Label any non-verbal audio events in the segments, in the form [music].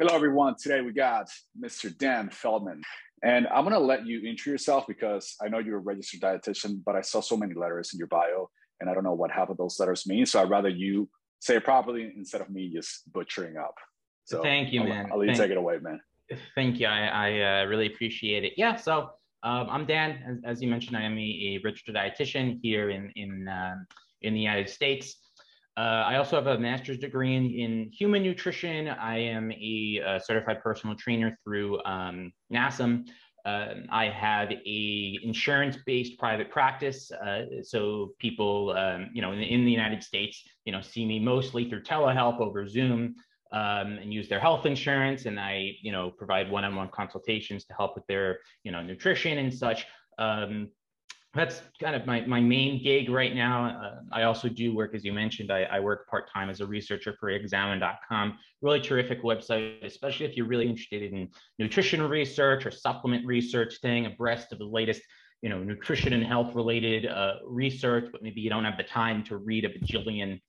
Hello, everyone. Today we got Mr. Dan Feldman. And I'm going to let you intro yourself because I know you're a registered dietitian, but I saw so many letters in your bio and I don't know what half of those letters mean. So I'd rather you say it properly instead of me just butchering up. So thank you, I'll, man. I'll let you thank, take it away, man. Thank you. I, I uh, really appreciate it. Yeah. So um, I'm Dan. As, as, you mentioned, I am a, a registered dietitian here in in um, in the United States. Uh, I also have a master's degree in, in human nutrition. I am a, certified personal trainer through um, NASM. Uh, I have a insurance-based private practice, uh, so people, um, you know, in, in, the United States, you know, see me mostly through telehealth over Zoom um, and use their health insurance, and I, you know, provide one-on-one consultations to help with their, you know, nutrition and such. Um, that's kind of my, my main gig right now. Uh, I also do work, as you mentioned, I, I work part time as a researcher for examine.com. Really terrific website, especially if you're really interested in nutrition research or supplement research, staying abreast of the latest you know, nutrition and health related uh, research, but maybe you don't have the time to read a bajillion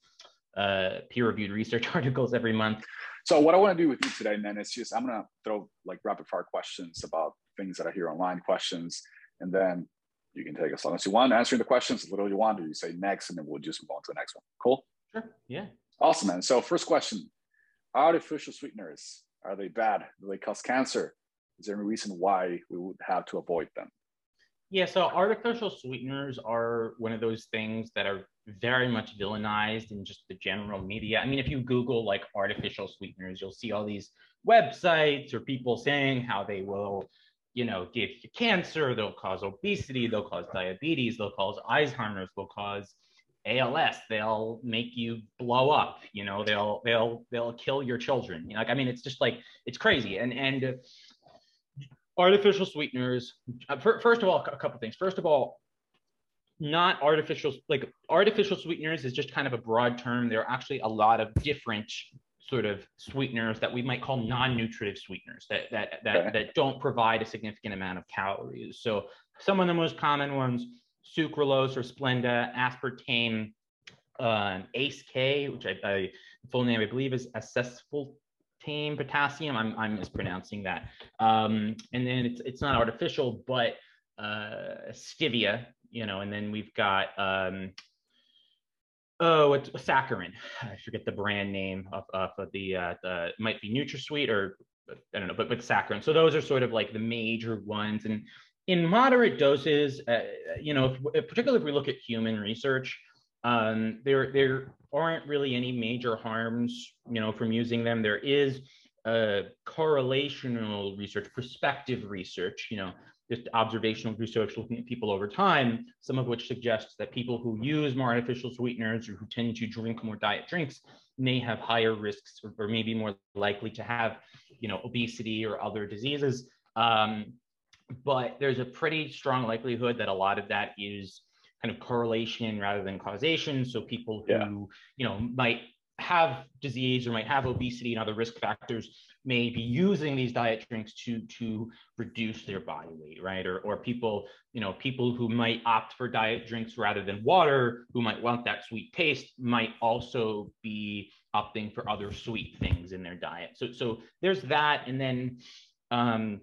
uh, peer reviewed research [laughs] articles every month. So what I want to do with you today, man, is just I'm gonna throw like rapid fire questions about things that I hear online, questions, and then you can take as long as you want answering the questions, as little you want, or you say next, and then we'll just move on to the next one. Cool? Sure. Yeah. Awesome, man. So first question, artificial sweeteners, are they bad? Do they cause cancer? Is there any reason why we would have to avoid them? Yeah, so artificial sweeteners are one of those things that are very much villainized in just the general media. I mean, if you Google like artificial sweeteners, you'll see all these websites or people saying how they will you know, give you cancer, they'll cause obesity, they'll cause diabetes, they'll cause Alzheimer's, they'll cause ALS, they'll make you blow up, you know, they'll they'll they'll kill your children. You know, like I mean, it's just like it's crazy. And and artificial sweeteners. Uh, first of all, a couple things. First of all, not artificial like artificial sweeteners is just kind of a broad term. There are actually a lot of different sort of sweeteners that we might call non-nutritive sweeteners that that that, okay. that don't provide a significant amount of calories. So some of the most common ones: sucralose or Splenda, aspartame, uh, ACE K, which I, I, full name I believe is acesphultame potassium. I'm I'm mispronouncing that. Um, and then it's it's not artificial, but uh, stevia, you know. And then we've got um, oh, it's saccharin. I forget the brand name of, of the, uh, the might be NutraSweet or I don't know, but but saccharin. So those are sort of like the major ones. And in moderate doses, uh, you know, if, particularly if we look at human research, um, there there aren't really any major harms, you know, from using them. There is uh, correlational research, prospective research, you know, just observational research looking at people over time, some of which suggests that people who use more artificial sweeteners or who tend to drink more diet drinks may have higher risks or, or maybe more likely to have, you know, obesity or other diseases. Um, but there's a pretty strong likelihood that a lot of that is kind of correlation rather than causation. So people who, yeah. you know, might have disease or might have obesity and other risk factors may be using these diet drinks to to reduce their body weight right? Or or people you know people who might opt for diet drinks rather than water who might want that sweet taste might also be opting for other sweet things in their diet. So so there's that. And then um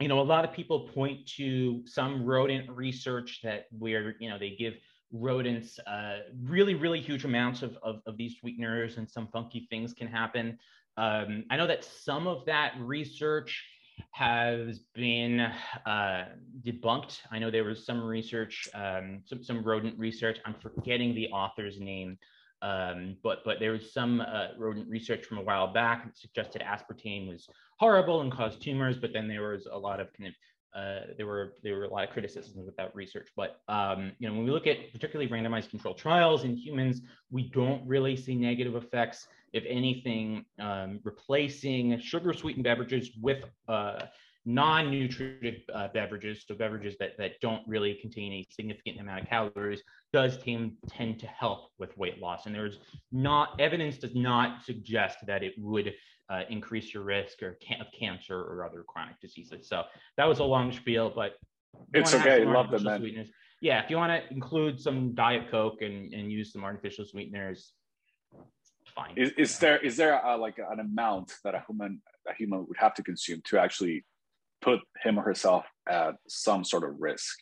you know a lot of people point to some rodent research that where you know they give rodents uh, really really huge amounts of, of, of these sweeteners and some funky things can happen um, I know that some of that research has been uh, debunked. I know there was some research, um, some, some rodent research. I'm forgetting the author's name, um, but but there was some uh, rodent research from a while back that suggested aspartame was horrible and caused tumors, but then there was a lot of kind of uh, there were there were a lot of criticisms that research. But um, you know, when we look at particularly randomized controlled trials in humans, we don't really see negative effects if anything, um, replacing sugar sweetened beverages with uh, non nutritive uh, beverages, so beverages that, that don't really contain a significant amount of calories, does tend, tend to help with weight loss. And there's not, evidence does not suggest that it would uh, increase your risk or of cancer or other chronic diseases. So that was a long spiel, but it's okay. Love them, man. Sweeteners. Yeah, if you want to include some Diet Coke and, and use some artificial sweeteners, fine. Is, is there is there a, like an amount that a human a human would have to consume to actually put him or herself at some sort of risk?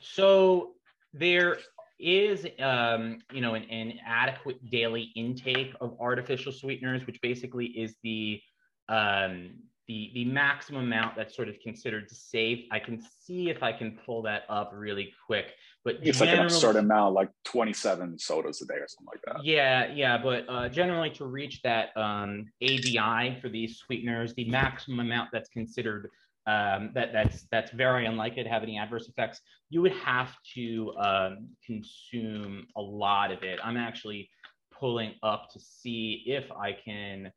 So there is, um, you know, an, an, adequate daily intake of artificial sweeteners, which basically is the um, the the maximum amount that's sort of considered safe. I can see if I can pull that up really quick. But it's like an absurd amount, like 27 sodas a day or something like that. Yeah, yeah. But uh, generally, to reach that um, ADI for these sweeteners, the maximum amount that's considered um, that that's that's very unlikely to have any adverse effects. You would have to um, consume a lot of it. I'm actually pulling up to see if I can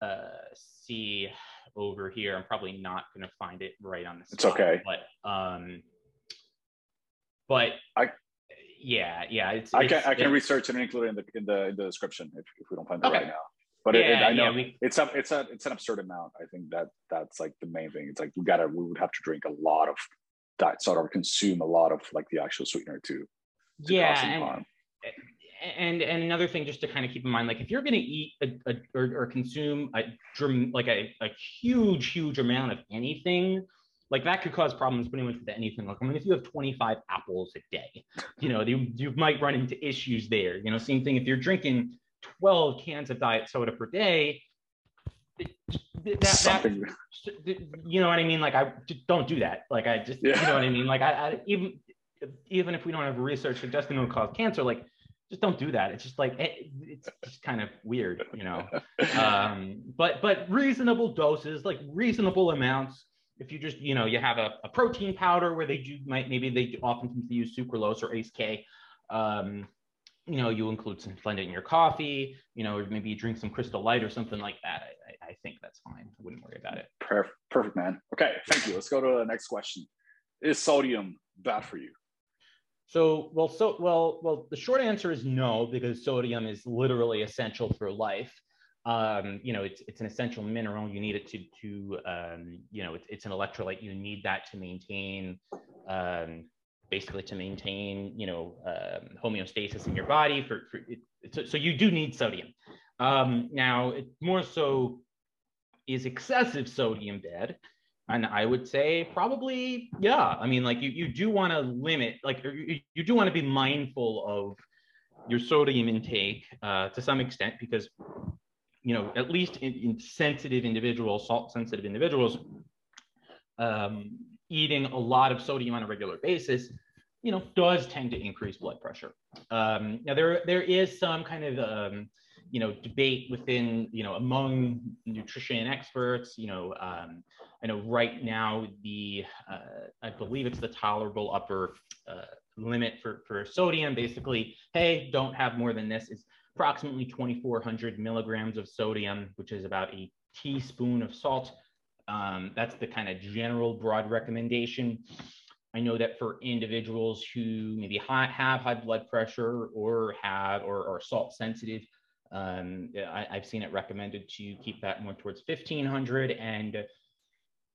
uh, see over here. I'm probably not going to find it right on the spot. It's okay. But um, but I yeah yeah. It's, I can I can research and include it in the in the in the description if, if we don't find it okay. right now. But yeah, it, it, I know yeah, we, it's a it's a it's an absurd amount. I think that that's like the main thing. It's like we gotta we would have to drink a lot of that sort of consume a lot of like the actual sweetener too. to yeah, and, and another thing just to kind of keep in mind, like if you're gonna eat a, a or, or consume a like a, a huge huge amount of anything, like that could cause problems pretty much with anything. Like I mean, if you have 25 apples a day, you know, you you might run into issues there. You know, same thing if you're drinking 12 cans of diet soda per day, that, that, you know what I mean? Like I just don't do that. Like I just, yeah. you know what I mean? Like I, I, even, even if we don't have research suggesting it will cause cancer, like just don't do that. It's just like, it, it's just kind of weird, you know? [laughs] um, but, but reasonable doses, like reasonable amounts. If you just, you know, you have a, a protein powder where they do might, maybe they often use sucralose or ACE K. Um, you know, you include some Splenda in your coffee, you know, or maybe you drink some Crystal Light or something like that. I, I think that's fine. I wouldn't worry about it. Perfect, perfect, man. Okay, thank you. Let's go to the next question. Is sodium bad for you? So, well, so well, well, the short answer is no, because sodium is literally essential for life. Um, you know, it's it's an essential mineral. You need it to to um, you know, it's, it's an electrolyte. You need that to maintain um, basically to maintain, you know, um, homeostasis in your body. For, for it, so, so, you do need sodium. Um, now, it more so is excessive sodium bad. And I would say probably, yeah. I mean, like you, you do want to limit, like you, you do want to be mindful of your sodium intake uh, to some extent because, you know, at least in, in sensitive individuals, salt sensitive individuals, um, eating a lot of sodium on a regular basis, you know, does tend to increase blood pressure. Um, now there there is some kind of um, you know debate within you know among nutrition experts. You know, um, I know right now the uh, I believe it's the tolerable upper uh, limit for for sodium. Basically, hey, don't have more than this. Is approximately 2,400 milligrams of sodium, which is about a teaspoon of salt um, that's the kind of general broad recommendation. I know that for individuals who maybe high, have high blood pressure or have or are salt sensitive, um, I, have seen it recommended to keep that more towards 1500. And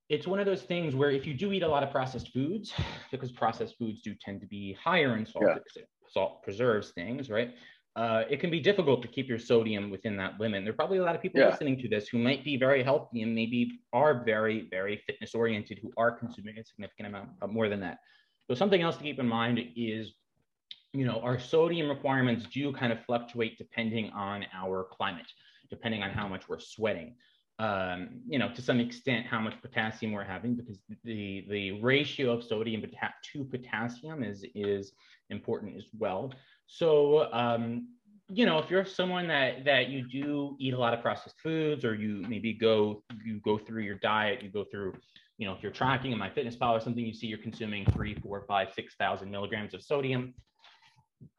it's one of those things where if you do eat a lot of processed foods, because processed foods do tend to be higher in salt, yeah. salt preserves things, right? Uh, it can be difficult to keep your sodium within that limit. There are probably a lot of people yeah. listening to this who might be very healthy and maybe are very, very fitness oriented who are consuming a significant amount of more than that. So something else to keep in mind is, you know, our sodium requirements do kind of fluctuate depending on our climate, depending on how much we're sweating. Um, you know, to some extent, how much potassium we're having, because the the ratio of sodium to potassium is is important as well. So, um, you know, if you're someone that that you do eat a lot of processed foods, or you maybe go you go through your diet, you go through, you know, if you're tracking in my MyFitnessPal or something, you see you're consuming three, four, five, six thousand milligrams of sodium.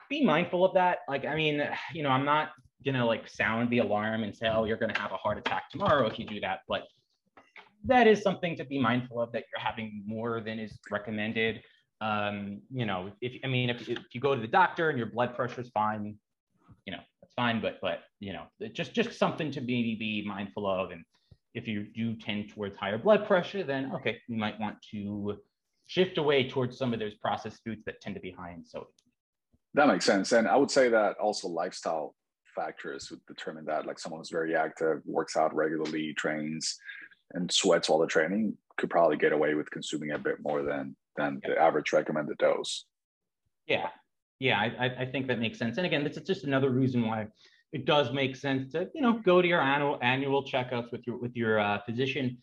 Be mindful of that. Like, I mean, you know, I'm not gonna like sound the alarm and say, oh, you're gonna have a heart attack tomorrow if you do that, but that is something to be mindful of that you're having more than is recommended um, you know, if I mean, if, if you go to the doctor and your blood pressure is fine, you know, that's fine. But but you know, just just something to maybe be mindful of. And if you do tend towards higher blood pressure, then okay, you might want to shift away towards some of those processed foods that tend to be high in sodium. That makes sense. And I would say that also lifestyle factors would determine that. Like someone who's very active, works out regularly, trains, and sweats while they're training could probably get away with consuming a bit more than than the average recommended dose. Yeah, yeah, I, I think that makes sense. And again, this is just another reason why it does make sense to you know go to your annual annual checkups with your with your uh, physician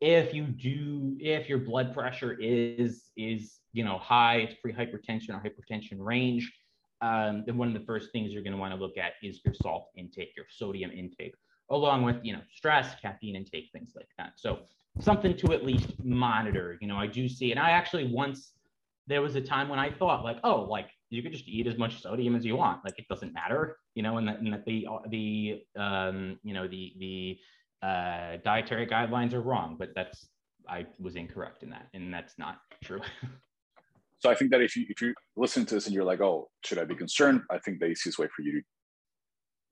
if you do if your blood pressure is is you know high it's pre-hypertension or hypertension range um, then one of the first things you're going to want to look at is your salt intake your sodium intake along with you know stress caffeine intake things like that so something to at least monitor you know i do see and i actually once there was a time when i thought like oh like you could just eat as much sodium as you want like it doesn't matter you know and that, and that the the um you know the the uh, dietary guidelines are wrong, but that's I was incorrect in that, and that's not true. [laughs] so I think that if you if you listen to this and you're like, oh, should I be concerned? I think the easiest way for you to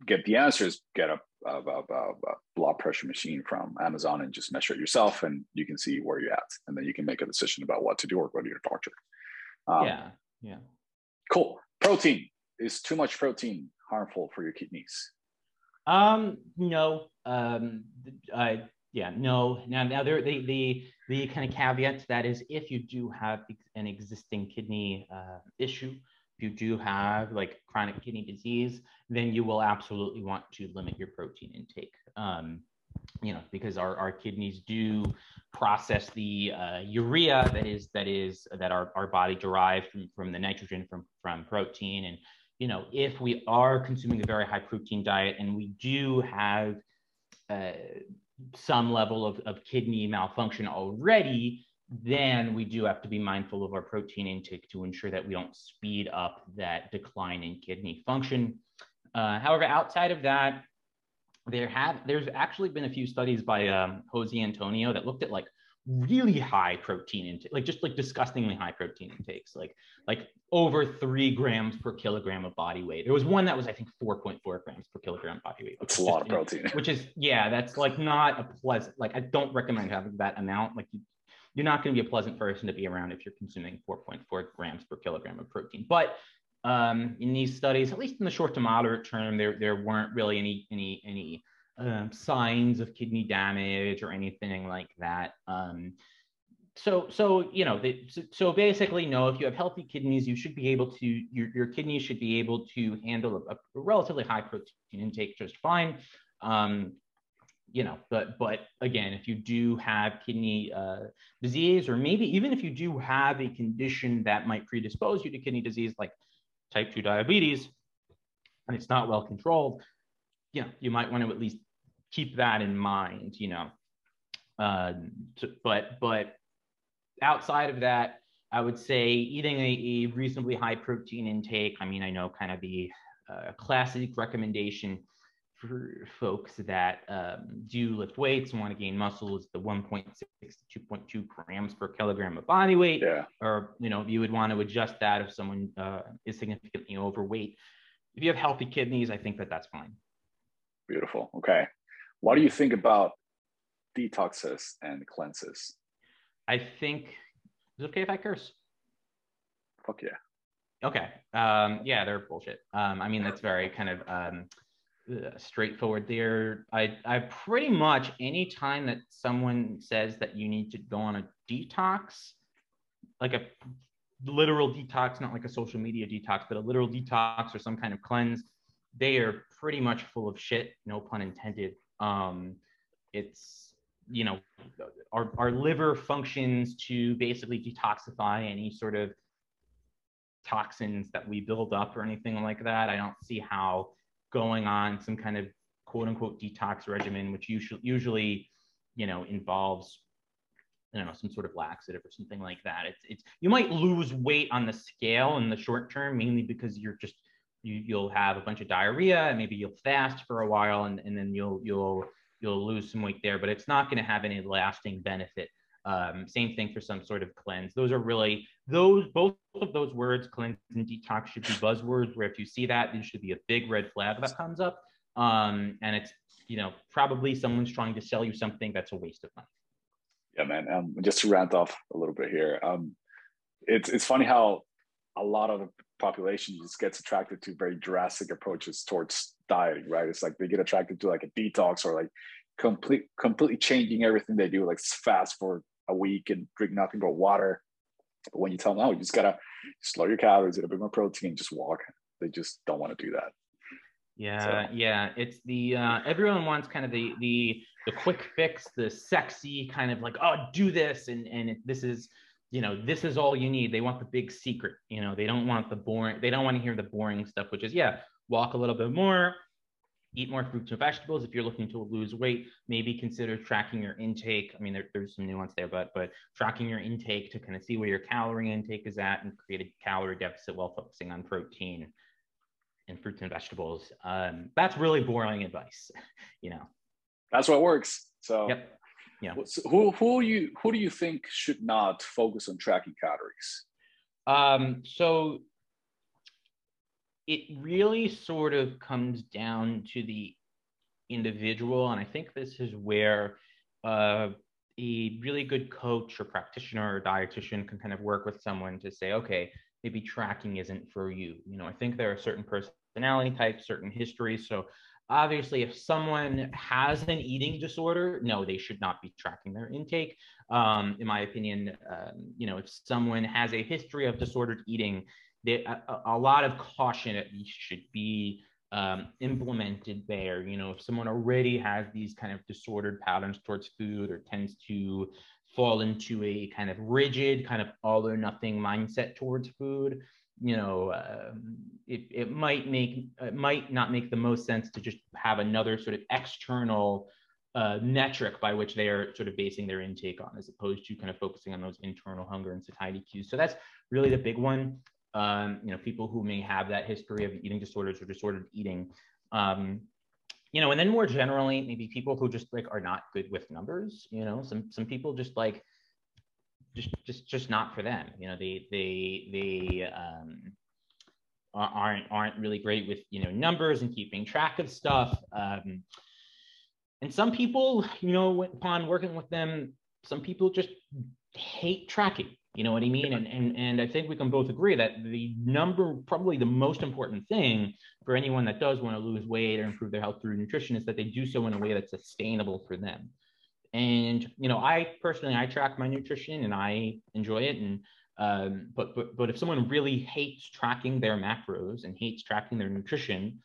get the answers, get a, a, a, a blood pressure machine from Amazon and just measure it yourself, and you can see where you're at, and then you can make a decision about what to do or go to your doctor. Um, yeah, yeah. Cool. Protein is too much protein harmful for your kidneys. Um, no. Um, uh, yeah, no. Now, now there, the the the kind of caveat to that is if you do have an existing kidney uh, issue, you do have like chronic kidney disease, then you will absolutely want to limit your protein intake. Um, you know, because our, our kidneys do process the uh, urea that is that is that our, our body derives from, from the nitrogen from, from protein and you know, if we are consuming a very high protein diet and we do have uh, some level of, of kidney malfunction already, then we do have to be mindful of our protein intake to ensure that we don't speed up that decline in kidney function. Uh, however, outside of that, there have there's actually been a few studies by um, Jose Antonio that looked at like really high protein intake, like just like disgustingly high protein intakes, like like over three grams per kilogram of body weight. There was one that was I think 4.4 grams per kilogram body weight. That's a lot of protein. Which is yeah, that's like not a pleasant. Like I don't recommend having that amount. Like you, you're not going to be a pleasant person to be around if you're consuming 4.4 grams per kilogram of protein. But um, in these studies, at least in the short to moderate term, there there weren't really any any any um, signs of kidney damage or anything like that. Um, so, so you know, so, so, basically, no. If you have healthy kidneys, you should be able to your your kidneys should be able to handle a, a relatively high protein intake just fine. Um, you know, but but again, if you do have kidney uh, disease, or maybe even if you do have a condition that might predispose you to kidney disease, like type two diabetes, and it's not well controlled, you know, you might want to at least keep that in mind, you know. Uh, so, but but outside of that, I would say eating a, a reasonably high protein intake. I mean, I know kind of the uh, classic recommendation for folks that um, do lift weights and want to gain muscle is the 1.6 to 2.2 grams per kilogram of body weight. Yeah. Or you know, you would want to adjust that if someone uh, is significantly overweight. If you have healthy kidneys, I think that that's fine. Beautiful. Okay. What do you think about detoxes and cleanses? I think it's okay if I curse. Fuck yeah. Okay. Um, yeah, they're bullshit. Um, I mean, that's very kind of um, straightforward there. I, I pretty much anytime that someone says that you need to go on a detox, like a literal detox, not like a social media detox, but a literal detox or some kind of cleanse, they are pretty much full of shit, no pun intended. Um, it's you know our, our liver functions to basically detoxify any sort of toxins that we build up or anything like that. I don't see how going on some kind of quote unquote detox regimen, which usually usually you know involves I don't know some sort of laxative or something like that. It's it's you might lose weight on the scale in the short term, mainly because you're just you, you'll have a bunch of diarrhea and maybe you'll fast for a while and, and then you'll you'll you'll lose some weight there but it's not going to have any lasting benefit um, same thing for some sort of cleanse. Those are really those both of those words cleanse and detox should be buzzwords where if you see that there should be a big red flag that comes up. Um, and it's you know probably someone's trying to sell you something that's a waste of money. Yeah man. Um, just to rant off a little bit here um, it's it's funny how a lot of the population just gets attracted to very drastic approaches towards dieting, right? It's like they get attracted to like a detox or like complete completely changing everything they do, like fast for a week and drink nothing but water. But when you tell them, oh, you just gotta slow your calories, eat a bit more protein, just walk, they just don't want to do that. Yeah, so. yeah. It's the uh, everyone wants kind of the the the quick fix, the sexy kind of like, oh, do this, and and this is you know this is all you need. They want the big secret. You know, they don't want the boring. They don't want to hear the boring stuff, which is yeah, walk a little bit more, eat more fruits and vegetables. If you're looking to lose weight, maybe consider tracking your intake. I mean, there, there's some nuance there, but but tracking your intake to kind of see where your calorie intake is at and create a calorie deficit while focusing on protein and fruits and vegetables. Um, that's really boring advice, [laughs] you know. That's what works. So yep. Yeah. who who you who do you think should not focus on tracking calories? Um, so it really sort of comes down to the individual, and I think this is where uh, a really good coach or practitioner or dietitian can kind of work with someone to say, okay, maybe tracking isn't for you. You know, I think there are certain personality types, certain histories. So obviously, if someone has an eating disorder, no, they should not be tracking their intake. Um, in my opinion, um, you know, if someone has a history of disordered eating, they, a, a, lot of caution at least should be um, implemented there. You know, if someone already has these kind of disordered patterns towards food or tends to fall into a kind of rigid, kind of all or nothing mindset towards food, you know, um, it, it might make it might not make the most sense to just have another sort of external uh, metric by which they are sort of basing their intake on, as opposed to kind of focusing on those internal hunger and satiety cues. So that's really the big one. Um, you know, people who may have that history of eating disorders or disordered eating. Um, you know, and then more generally, maybe people who just like are not good with numbers. You know, some some people just like just just just not for them. You know, they they they um, aren't aren't really great with you know numbers and keeping track of stuff. Um, and some people, you know, upon working with them, some people just hate tracking. You know what I mean? And, and, and I think we can both agree that the number, probably the most important thing for anyone that does want to lose weight or improve their health through nutrition is that they do so in a way that's sustainable for them. And, you know, I personally, I track my nutrition and I enjoy it. And, um, but, but, but if someone really hates tracking their macros and hates tracking their nutrition,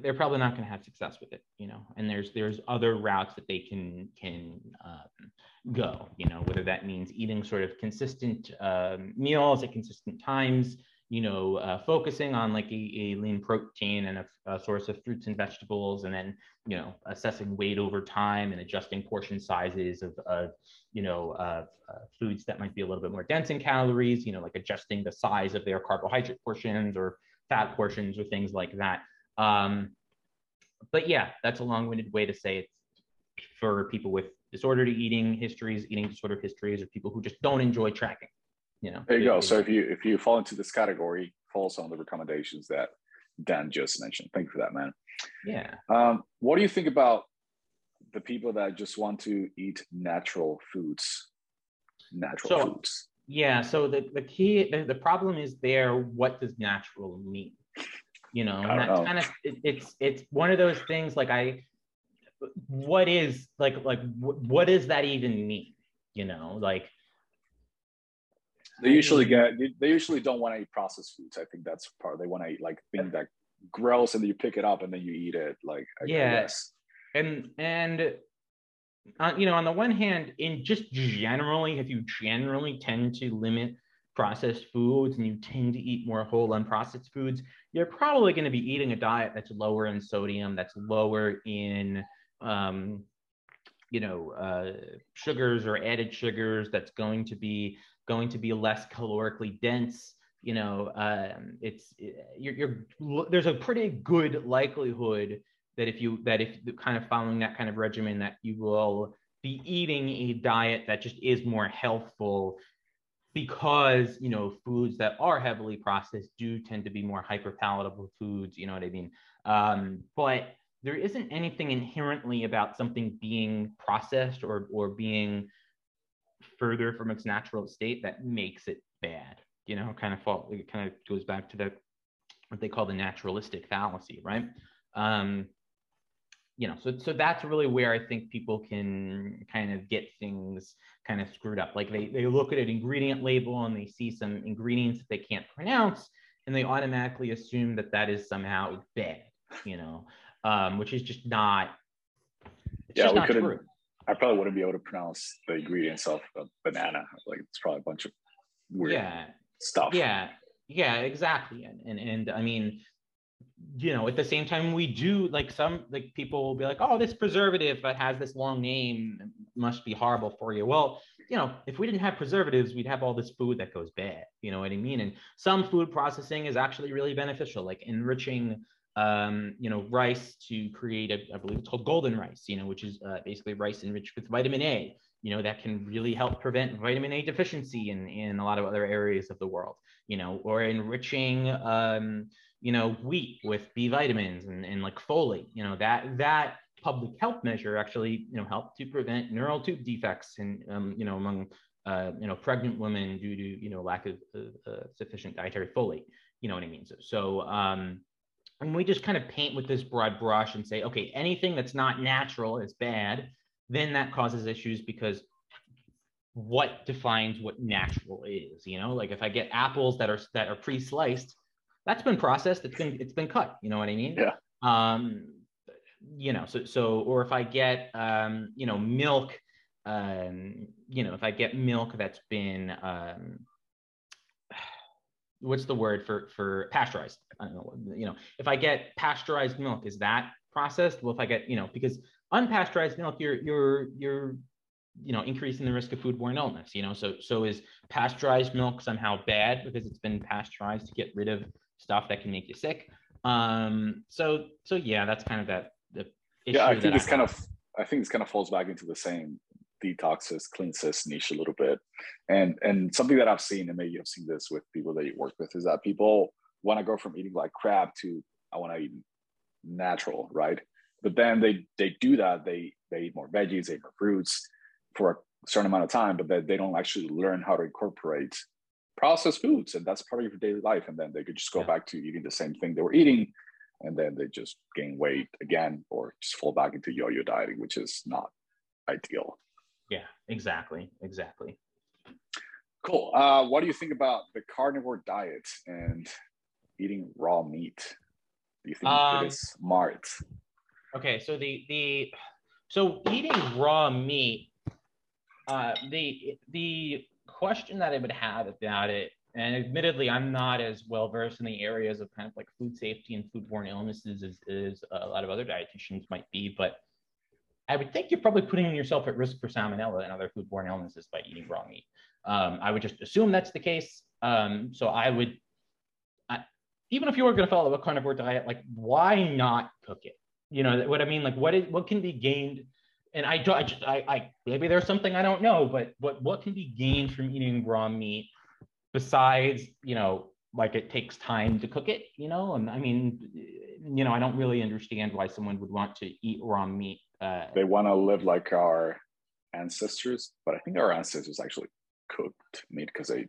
they're probably not going to have success with it, you know. And there's there's other routes that they can can um, go, you know, whether that means eating sort of consistent um, meals at consistent times, you know, uh, focusing on like a, a lean protein and a, a, source of fruits and vegetables, and then you know assessing weight over time and adjusting portion sizes of, of you know uh, foods that might be a little bit more dense in calories, you know, like adjusting the size of their carbohydrate portions or fat portions or things like that. Um, but yeah, that's a long-winded way to say it's for people with disordered eating histories, eating disorder histories, or people who just don't enjoy tracking. You know. There you go. So if you if you fall into this category, follow some of the recommendations that Dan just mentioned. Thank you for that, man. Yeah. Um, what do you think about the people that just want to eat natural foods? Natural so, foods. Yeah. So the, the key the, the problem is there, what does natural mean? You know and that's kind of it, it's it's one of those things like i what is like like what does that even mean you know like they usually get they usually don't want to eat processed foods. I think that's part they want to eat like things that gross and then you pick it up and then you eat it like yes and and uh, you know on the one hand in just generally if you generally tend to limit processed foods and you tend to eat more whole unprocessed foods, you're probably going to be eating a diet that's lower in sodium, that's lower in, um, you know, uh, sugars or added sugars. That's going to be going to be less calorically dense. You know, um, it's you're, you're there's a pretty good likelihood that if you that if kind of following that kind of regimen that you will be eating a diet that just is more healthful because you know foods that are heavily processed do tend to be more hyper palatable foods you know what i mean um, but there isn't anything inherently about something being processed or or being further from its natural state that makes it bad you know kind of fall it kind of goes back to the what they call the naturalistic fallacy, right? Um, you know, so so that's really where I think people can kind of get things kind of screwed up. Like they they look at an ingredient label and they see some ingredients that they can't pronounce, and they automatically assume that that is somehow bad, you know, um, which is just not. yeah, we couldn't. True. I probably wouldn't be able to pronounce the ingredients of a banana. Like it's probably a bunch of weird yeah. stuff. Yeah, yeah, exactly. And and and I mean, you know, at the same time, we do like some like people will be like, oh, this preservative that has this long name must be horrible for you. Well, you know, if we didn't have preservatives, we'd have all this food that goes bad. You know what I mean? And some food processing is actually really beneficial, like enriching um, you know, rice to create a, I believe it's called golden rice, you know, which is uh, basically rice enriched with vitamin A, you know, that can really help prevent vitamin A deficiency in, in a lot of other areas of the world, you know, or enriching, um, you know, wheat with B vitamins and, and like folate, you know, that, that public health measure actually, you know, helped to prevent neural tube defects and, um, you know, among, uh, you know, pregnant women due to, you know, lack of uh, sufficient dietary folate, you know what I mean? So, so um, and we just kind of paint with this broad brush and say, okay, anything that's not natural is bad, then that causes issues because what defines what natural is, you know, like if I get apples that are, that are pre-sliced, that's been processed. It's been it's been cut. You know what I mean? Yeah. Um, you know, so so or if I get um, you know, milk, um, you know, if I get milk that's been um, [sighs] what's the word for for pasteurized? I don't know. You know, if I get pasteurized milk, is that processed? Well, if I get you know, because unpasteurized milk, you're you're you're you know increasing the risk of foodborne illness you know so so is pasteurized milk somehow bad because it's been pasteurized to get rid of stuff that can make you sick. Um, so so yeah, that's kind of that the yeah. I think it's kind of I think this kind of falls back into the same detoxes, cleanses niche a little bit, and and something that I've seen, and maybe you've seen this with people that you work with, is that people want to go from eating like crap to I want to eat natural, right? But then they they do that, they they eat more veggies, they eat more fruits for a certain amount of time, but they, they don't actually learn how to incorporate processed foods and that's part of your daily life and then they could just go yeah. back to eating the same thing they were eating and then they just gain weight again or just fall back into yo-yo dieting which is not ideal. Yeah exactly exactly. Cool. Uh, what do you think about the carnivore diet and eating raw meat? Do you think um, it is smart? okay so the the so eating raw meat uh, the the question that I would have about it, and admittedly, I'm not as well versed in the areas of kind of like food safety and foodborne illnesses as, as a lot of other dietitians might be, but I would think you're probably putting yourself at risk for salmonella and other foodborne illnesses by eating raw meat. Um, I would just assume that's the case. Um, so I would, I, even if you were going to follow a carnivore diet, like why not cook it? You know what I mean? Like what is what can be gained and I don't, I, just, I, I, maybe there's something I don't know, but what, what can be gained from eating raw meat besides, you know, like it takes time to cook it, you know? And I mean, you know, I don't really understand why someone would want to eat raw meat. Uh, they want to live like our ancestors, but I think our ancestors actually cooked meat because they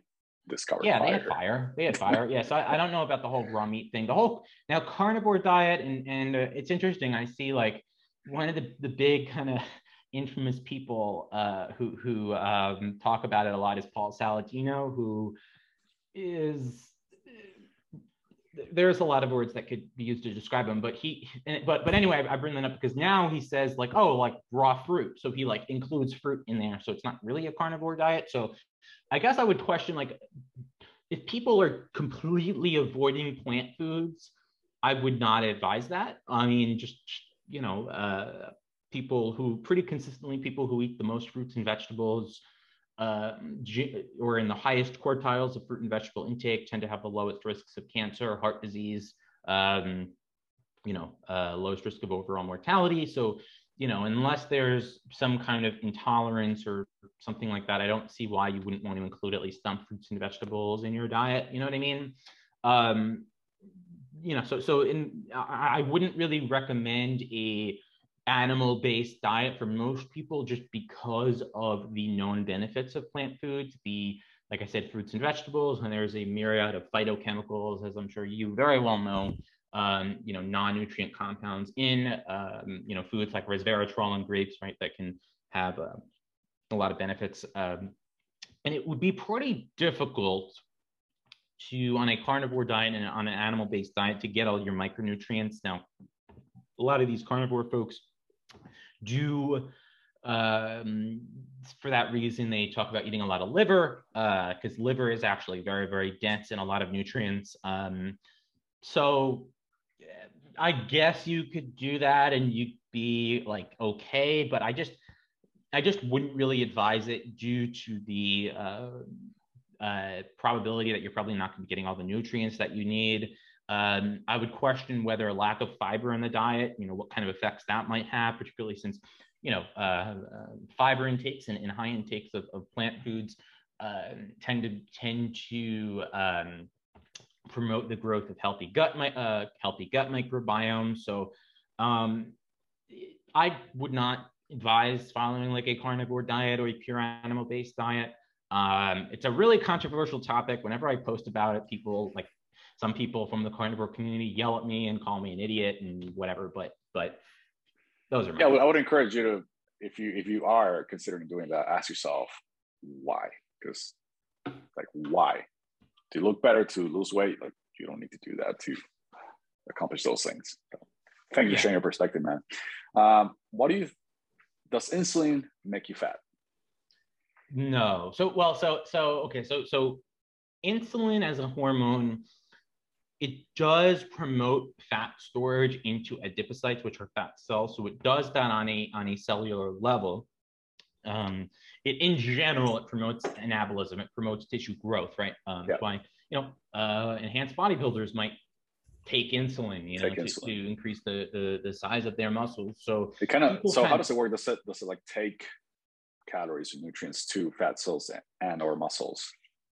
discovered yeah fire. they had [laughs] fire they had fire yeah so I, I, don't know about the whole raw meat thing the whole now carnivore diet and and uh, it's interesting i see like one of the, the big kind of [laughs] infamous people uh, who who um, talk about it a lot is Paul Saladino, who is there's a lot of words that could be used to describe him, but he but but anyway, I bring that up because now he says like oh like raw fruit, so he like includes fruit in there, so it's not really a carnivore diet. So I guess I would question like if people are completely avoiding plant foods, I would not advise that. I mean, just you know, uh, people who pretty consistently, people who eat the most fruits and vegetables uh, or in the highest quartiles of fruit and vegetable intake tend to have the lowest risks of cancer, heart disease, um, you know, uh, lowest risk of overall mortality. So, you know, unless there's some kind of intolerance or something like that, I don't see why you wouldn't want to include at least some fruits and vegetables in your diet. You know what I mean? Um, you know, so so in I, wouldn't really recommend a animal based diet for most people just because of the known benefits of plant foods the like I said, fruits and vegetables, and there's a myriad of phytochemicals, as I'm sure you very well know, um, you know, non-nutrient compounds in, um, you know, foods like resveratrol and grapes, right, that can have uh, a lot of benefits. Um, and it would be pretty difficult to, on a carnivore diet and on an animal-based diet, to get all your micronutrients. Now, a lot of these carnivore folks do um, for that reason, they talk about eating a lot of liver because uh, liver is actually very, very dense in a lot of nutrients. Um, so I guess you could do that and you'd be like okay, but I just I just wouldn't really advise it due to the uh, uh, probability that you're probably not going to be getting all the nutrients that you need. Um, I would question whether a lack of fiber in the diet, you know, what kind of effects that might have, particularly since you know, uh, uh, fiber intakes and, and, high intakes of, of plant foods uh, tend to tend to um, promote the growth of healthy gut uh, healthy gut microbiome. So um, I would not advise following like a carnivore diet or a pure animal based diet. Um, it's a really controversial topic. Whenever I post about it, people like some people from the carnivore community yell at me and call me an idiot and whatever. But but those are yeah. I would encourage you to if you if you are considering doing that, ask yourself why. Because like why to look better to lose weight, like you don't need to do that to accomplish those things. So, thank you yeah. for sharing your perspective, man. Um, what do you does insulin make you fat? No. So well, so so okay, so so insulin as a hormone it does promote fat storage into adipocytes, which are fat cells. So it does that on a on a cellular level. Um, it in general it promotes anabolism. It promotes tissue growth, right? Um, yeah. Why you know uh, enhanced bodybuilders might take insulin, you know, to, to, increase the, the, the size of their muscles. So it kind of so how does it work? Does it does it like take calories and nutrients to fat cells and or muscles?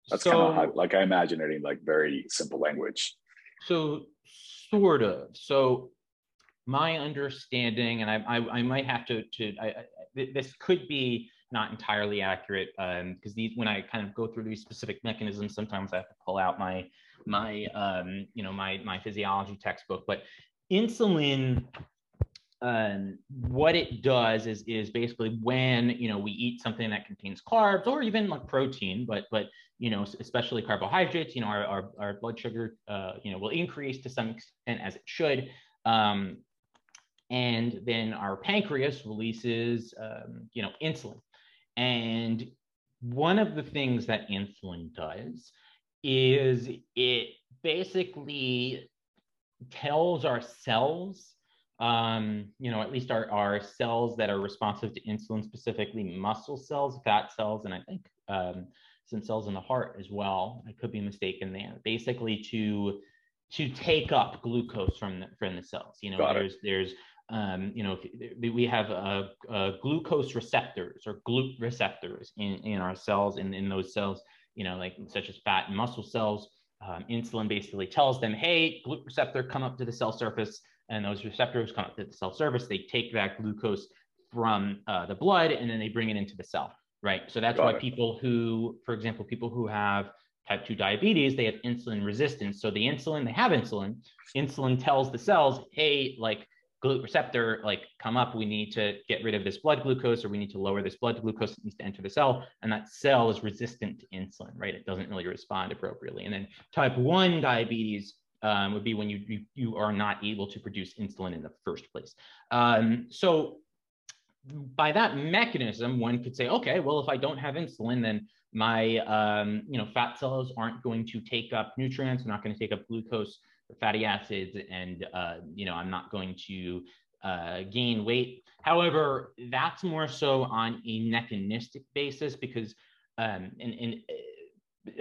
That's so, kind of like I imagine it in like very simple language. So sort of. So my understanding, and I, I, I might have to, to I, I, this could be not entirely accurate because um, these, when I kind of go through these specific mechanisms, sometimes I have to pull out my, my, um, you know, my, my physiology textbook. But insulin um, what it does is is basically when you know we eat something that contains carbs or even like protein, but but you know especially carbohydrates, you know our our, our blood sugar uh, you know will increase to some extent as it should, um, and then our pancreas releases um, you know insulin, and one of the things that insulin does is it basically tells our cells um, you know, at least our, our cells that are responsive to insulin, specifically muscle cells, fat cells, and I think um, some cells in the heart as well. I could be mistaken there. Basically, to to take up glucose from the from the cells. You know, Got there's it. there's um, you know, we have uh, uh, glucose receptors or GLUT receptors in, in our cells, and in those cells, you know, like such as fat and muscle cells. Um, insulin basically tells them, hey, GLUT receptor, come up to the cell surface, and those receptors come up to the cell surface. They take that glucose from uh, the blood and then they bring it into the cell, right? So that's Got why it. people who, for example, people who have type 2 diabetes, they have insulin resistance. So the insulin, they have insulin. Insulin tells the cells, hey, like GLUT receptor, like come up, we need to get rid of this blood glucose or we need to lower this blood glucose that needs to enter the cell. And that cell is resistant to insulin, right? It doesn't really respond appropriately. And then type 1 diabetes, um, would be when you, you, you are not able to produce insulin in the first place. Um, so by that mechanism, one could say, okay, well, if I don't have insulin, then my um, you know fat cells aren't going to take up nutrients, they're not going to take up glucose fatty acids, and uh, you know I'm not going to uh, gain weight. However, that's more so on a mechanistic basis because um, and, and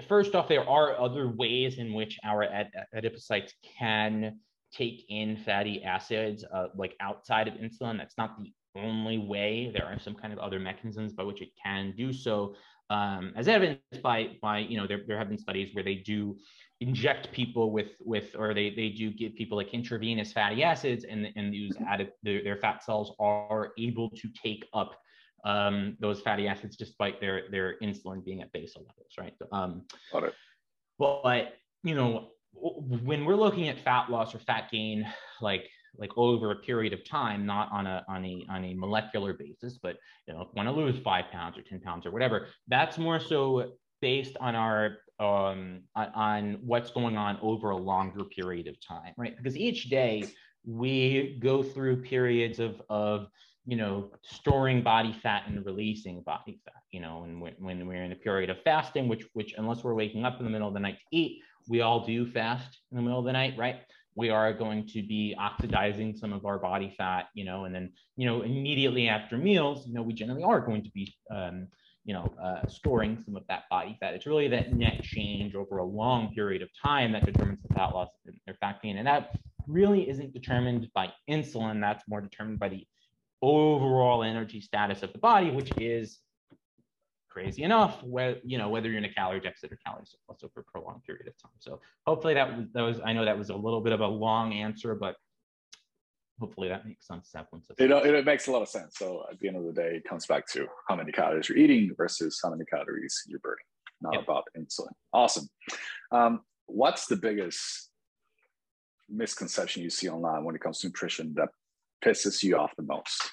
first off, there are other ways in which our adipocytes can take in fatty acids, uh, like outside of insulin. That's not the only way. There are some kind of other mechanisms by which it can do so. Um, as evidenced by by you know there, there have been studies where they do inject people with with or they they do give people like intravenous fatty acids and and use added their, their fat cells are able to take up um, those fatty acids despite their their insulin being at basal levels, right? Um, Got it. But you know, when we're looking at fat loss or fat gain, like like over a period of time, not on a on a on a molecular basis, but you know, want to lose five pounds or ten pounds or whatever, that's more so based on our um on, on what's going on over a longer period of time, right? Because each day we go through periods of of you know storing body fat and releasing body fat you know and when, when we're in a period of fasting which which unless we're waking up in the middle of the night to eat we all do fast in the middle of the night right? We are going to be oxidizing some of our body fat you know and then you know immediately after meals you know we generally are going to be um, you know uh, storing some of that body fat. It's really that net change over a long period of time that determines the fat loss or fat gain and that really isn't determined by insulin. That's more determined by the overall energy status of the body, which is crazy enough, whether you know whether you're in a calorie deficit or calorie surplus over a prolonged period of time. So hopefully that was that was I know that was a little bit of a long answer, but hopefully that makes some semblance of it, it makes a lot of sense. So at the end of the day, it comes back to how many calories you're eating versus how many calories you're burning, not yep. about insulin. Awesome. Um, what's the biggest misconception you see online when it comes to nutrition that pisses you off the most?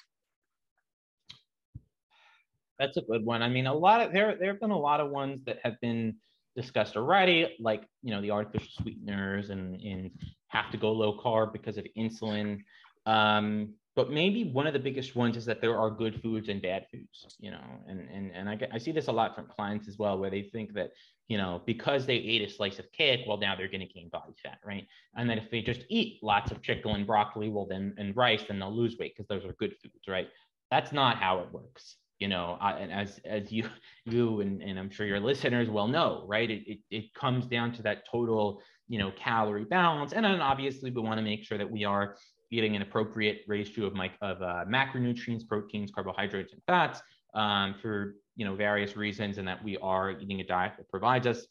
That's a good one. I mean, a lot of there there have been a lot of ones that have been discussed already, like you know the artificial sweeteners and and have to go low carb because of insulin. Um, but maybe one of the biggest ones is that there are good foods and bad foods you know and and, and I, I see this a lot from clients as well where they think that you know because they ate a slice of cake well now they're going to gain body fat right? And then if they just eat lots of chicken and broccoli well then and rice then they'll lose weight because those are good foods right? That's not how it works you know I, and as as you [laughs] you and, and i'm sure your listeners will know right? It, it, it comes down to that total you know calorie balance and then obviously we want to make sure that we are eating an appropriate ratio of, my, of uh, macronutrients, proteins, carbohydrates, and fats um, for you know various reasons, and that we are eating a diet that provides us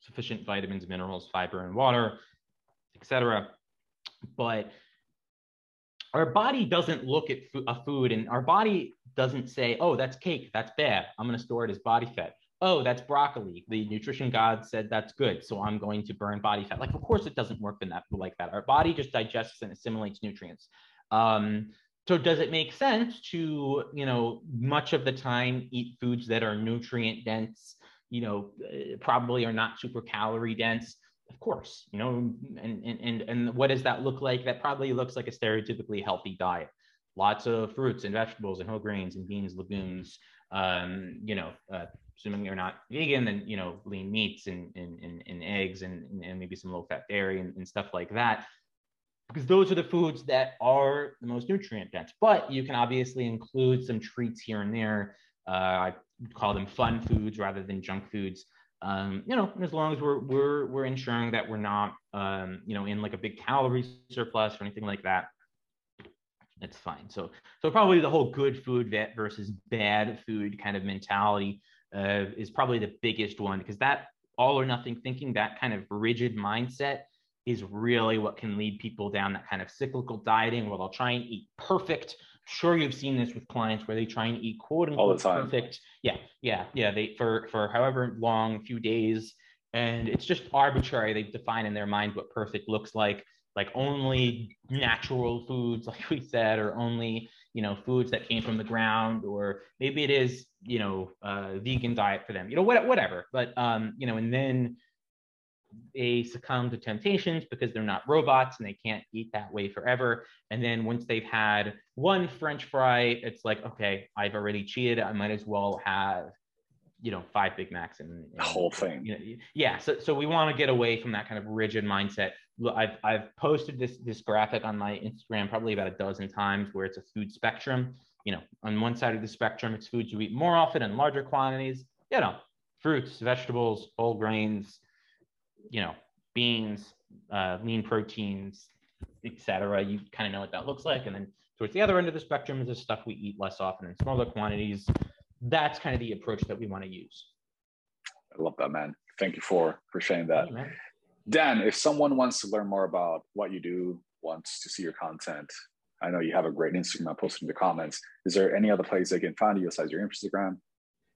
sufficient vitamins, minerals, fiber, and water, etc. But our body doesn't look at a food, and our body doesn't say, "Oh, that's cake, that's bad. I'm going to store it as body fat." Oh, that's broccoli. The nutrition god said that's good. So I'm going to burn body fat. Like, of course, it doesn't work in that like that. Our body just digests and assimilates nutrients. Um, so does it make sense to, you know, much of the time eat foods that are nutrient dense, you know, uh, probably are not super calorie dense? Of course, you know, and, and, and, and what does that look like? That probably looks like a stereotypically healthy diet. Lots of fruits and vegetables and whole grains and beans, legumes, um, you know, uh, assuming you're not vegan, then you know lean meats and and, and, and eggs and, and maybe some low fat dairy and, and stuff like that. Because those are the foods that are the most nutrient dense. But you can obviously include some treats here and there. Uh, I call them fun foods rather than junk foods. Um, you know, as long as we're we're we're ensuring that we're not um, you know in like a big calorie surplus or anything like that, it's fine. So so probably the whole good food versus bad food kind of mentality uh, is probably the biggest one because that all or nothing thinking, that kind of rigid mindset is really what can lead people down that kind of cyclical dieting where they'll try and eat perfect. Sure, you've seen this with clients where they try and eat quote unquote perfect. Yeah, yeah, yeah. They for for however long, a few days, and it's just arbitrary. They've defined in their mind what perfect looks like like only natural foods [laughs] like we said or only you know foods that came from the ground or maybe it is you know a vegan diet for them you know what, whatever. But um you know and then they succumb to temptations because they're not robots and they can't eat that way forever. And then once they've had one french fry it's like okay i've already cheated. I might as well have you know five big macs and, and the whole thing. you know, yeah. So, so we want to get away from that kind of rigid mindset I've, I've posted this this graphic on my instagram probably about a dozen times where it's a food spectrum you know on one side of the spectrum it's foods you eat more often in larger quantities you know fruits vegetables whole grains you know beans uh, lean proteins etc you kind of know what that looks like and then towards the other end of the spectrum is the stuff we eat less often in smaller quantities that's kind of the approach that we want to use. I love that, man. Thank you for for sharing that. Dan, if someone wants to learn more about what you do, wants to see your content, I know you have a great Instagram. I posted in the comments. Is there any other place they can find you besides your Instagram?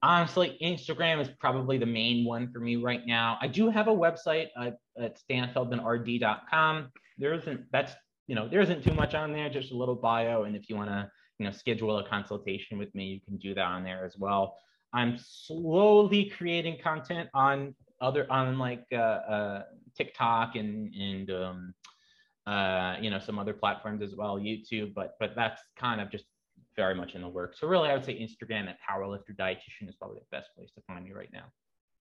Honestly, Instagram is probably the main one for me right now. I do have a website uh, at danfeldmanrd.com. There isn't that's you know there isn't too much on there, just a little bio. And if you want to you know schedule a consultation with me, you can do that on there as well. I'm slowly creating content on other on like uh, uh, TikTok and and um, uh, you know some other platforms as well, YouTube. But but that's kind of just very much in the works. So really, I would say Instagram at Powerlifter Dietitian is probably the best place to find me right now.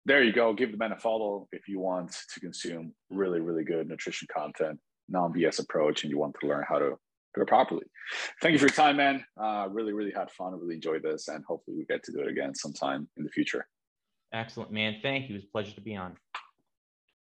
There you go. Give the man a follow if you want to consume really really good nutrition content, non BS approach, and you want to learn how to do it properly. Thank you for your time, man. Uh, really really had fun. Really enjoyed this, and hopefully we get to do it again sometime in the future. Excellent, man. Thank you. It was a pleasure to be on.